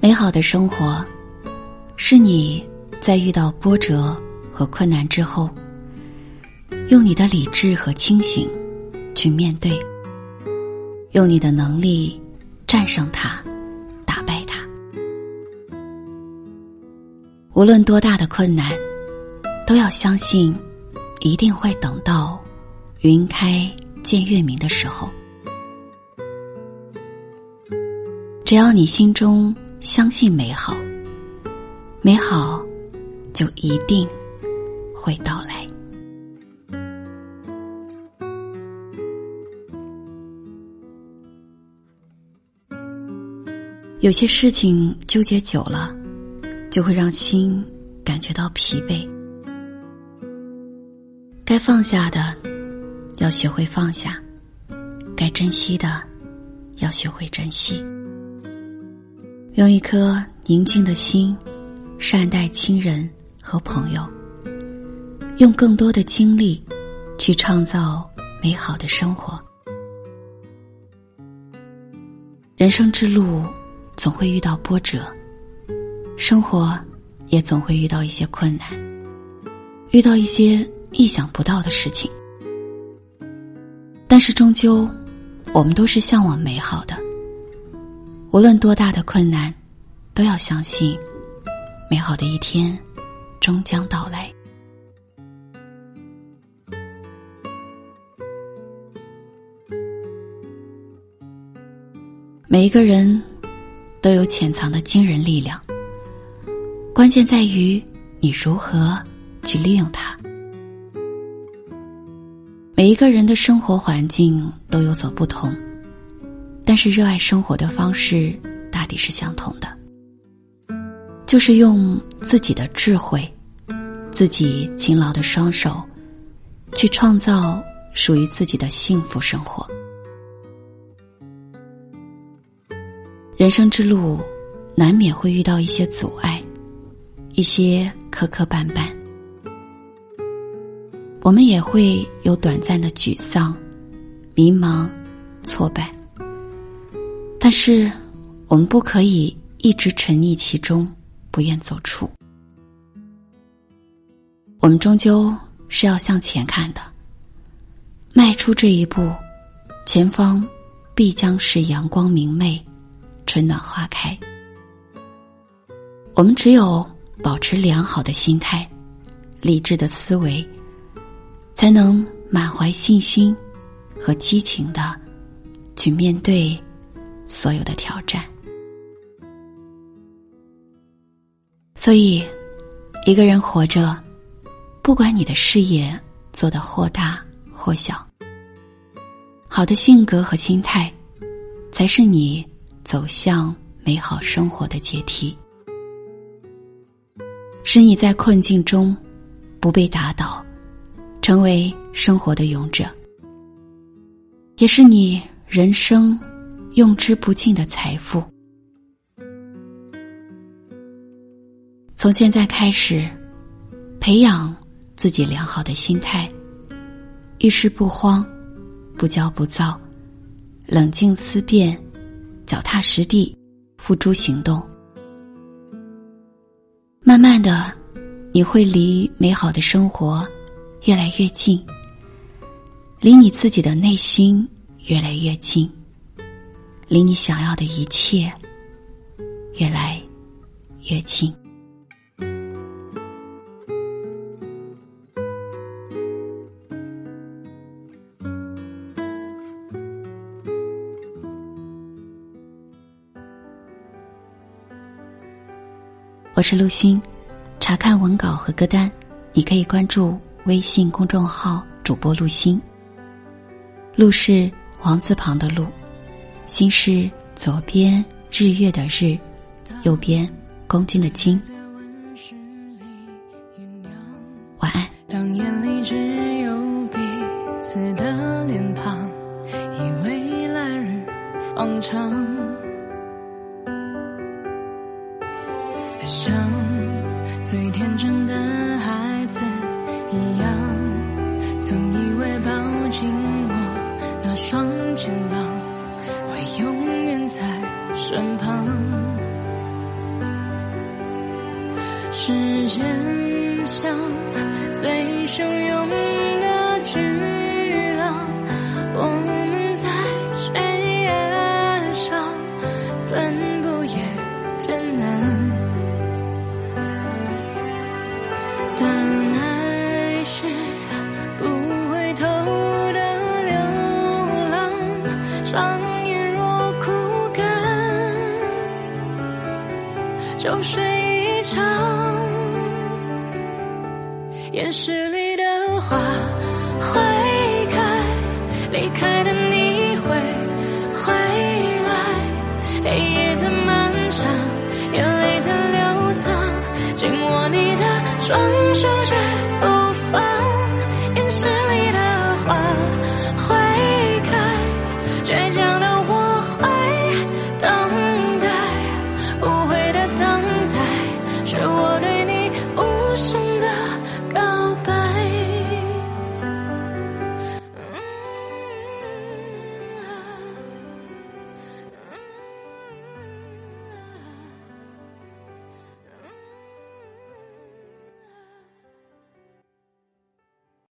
美好的生活，是你在遇到波折和困难之后，用你的理智和清醒去面对，用你的能力战胜它，打败它。无论多大的困难，都要相信，一定会等到云开见月明的时候。只要你心中。相信美好，美好就一定会到来。有些事情纠结久了，就会让心感觉到疲惫。该放下的，要学会放下；该珍惜的，要学会珍惜。用一颗宁静的心，善待亲人和朋友。用更多的精力，去创造美好的生活。人生之路总会遇到波折，生活也总会遇到一些困难，遇到一些意想不到的事情。但是终究，我们都是向往美好的。无论多大的困难，都要相信，美好的一天终将到来。每一个人都有潜藏的惊人力量，关键在于你如何去利用它。每一个人的生活环境都有所不同。但是，热爱生活的方式大抵是相同的，就是用自己的智慧、自己勤劳的双手，去创造属于自己的幸福生活。人生之路，难免会遇到一些阻碍，一些磕磕绊绊，我们也会有短暂的沮丧、迷茫、挫败。但是，我们不可以一直沉溺其中，不愿走出。我们终究是要向前看的，迈出这一步，前方必将是阳光明媚，春暖花开。我们只有保持良好的心态，理智的思维，才能满怀信心和激情的去面对。所有的挑战，所以，一个人活着，不管你的事业做得或大或小，好的性格和心态，才是你走向美好生活的阶梯，使你在困境中不被打倒，成为生活的勇者，也是你人生。用之不尽的财富。从现在开始，培养自己良好的心态，遇事不慌，不骄不躁，冷静思辨，脚踏实地，付诸行动。慢慢的，你会离美好的生活越来越近，离你自己的内心越来越近。离你想要的一切越来越近。我是陆星，查看文稿和歌单，你可以关注微信公众号主播陆星。陆是王字旁的陆。心是左边日月的日，右边公斤的斤。晚安。当眼里只有彼此的脸庞，以为来日方长，像最天真的孩子一样，曾以为抱紧我那双肩膀。身旁时间像最汹涌的巨浪。岩石里的花会开，离开的你会回来。黑夜再漫长，眼泪在流淌，紧握你的双手绝不